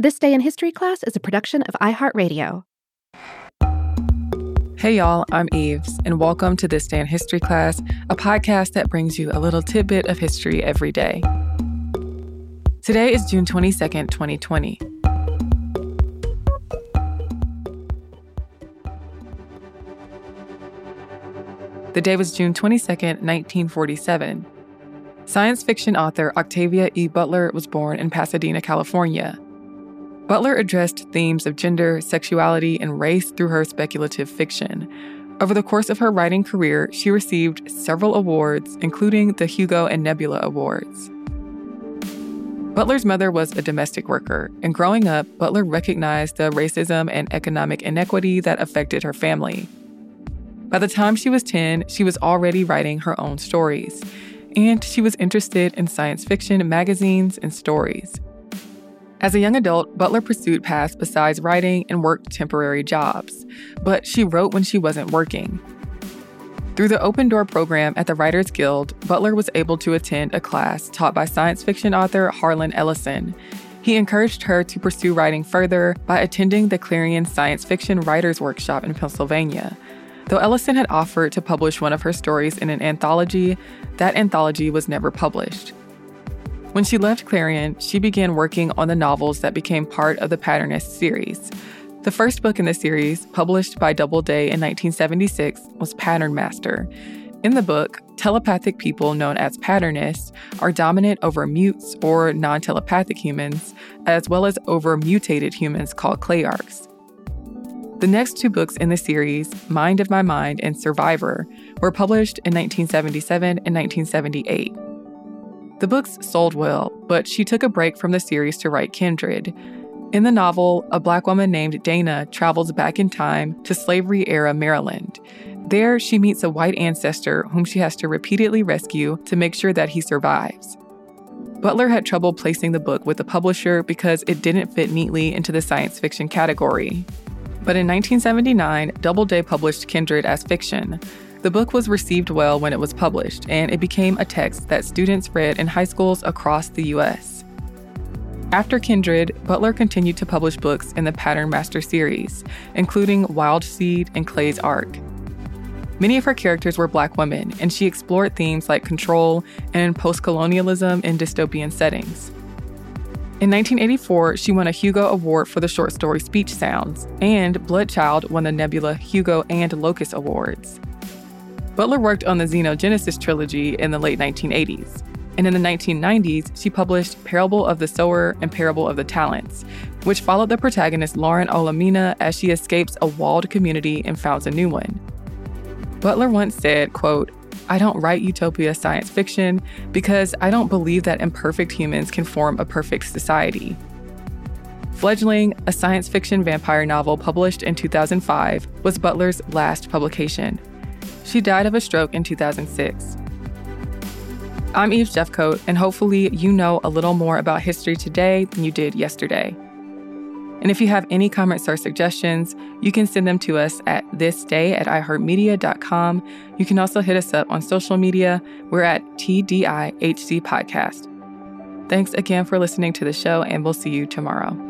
This Day in History class is a production of iHeartRadio. Hey, y'all, I'm Eves, and welcome to This Day in History class, a podcast that brings you a little tidbit of history every day. Today is June 22nd, 2020. The day was June 22nd, 1947. Science fiction author Octavia E. Butler was born in Pasadena, California. Butler addressed themes of gender, sexuality, and race through her speculative fiction. Over the course of her writing career, she received several awards, including the Hugo and Nebula Awards. Butler's mother was a domestic worker, and growing up, Butler recognized the racism and economic inequity that affected her family. By the time she was 10, she was already writing her own stories, and she was interested in science fiction magazines and stories. As a young adult, Butler pursued paths besides writing and worked temporary jobs, but she wrote when she wasn't working. Through the Open Door program at the Writers Guild, Butler was able to attend a class taught by science fiction author Harlan Ellison. He encouraged her to pursue writing further by attending the Clarion Science Fiction Writers Workshop in Pennsylvania. Though Ellison had offered to publish one of her stories in an anthology, that anthology was never published. When she left Clarion, she began working on the novels that became part of the Patternist series. The first book in the series, published by Doubleday in 1976, was Patternmaster. In the book, telepathic people known as patternists are dominant over mutes or non telepathic humans, as well as over mutated humans called Clayarks. The next two books in the series, Mind of My Mind and Survivor, were published in 1977 and 1978. The books sold well, but she took a break from the series to write Kindred. In the novel, a black woman named Dana travels back in time to slavery era Maryland. There, she meets a white ancestor whom she has to repeatedly rescue to make sure that he survives. Butler had trouble placing the book with the publisher because it didn't fit neatly into the science fiction category. But in 1979, Doubleday published Kindred as fiction. The book was received well when it was published, and it became a text that students read in high schools across the U.S. After Kindred, Butler continued to publish books in the Patternmaster series, including Wild Seed and Clay's Ark. Many of her characters were black women, and she explored themes like control and post colonialism in dystopian settings. In 1984, she won a Hugo Award for the short story Speech Sounds, and Bloodchild won the Nebula Hugo and Locus Awards. Butler worked on the Xenogenesis trilogy in the late 1980s. And in the 1990s, she published Parable of the Sower and Parable of the Talents, which followed the protagonist Lauren Olamina as she escapes a walled community and founds a new one. Butler once said, quote, I don't write utopia science fiction because I don't believe that imperfect humans can form a perfect society. Fledgling, a science fiction vampire novel published in 2005, was Butler's last publication. She died of a stroke in 2006. I'm Eves Jeffcoat, and hopefully, you know a little more about history today than you did yesterday. And if you have any comments or suggestions, you can send them to us at thisday at iheartmedia.com. You can also hit us up on social media. We're at TDIHC Podcast. Thanks again for listening to the show, and we'll see you tomorrow.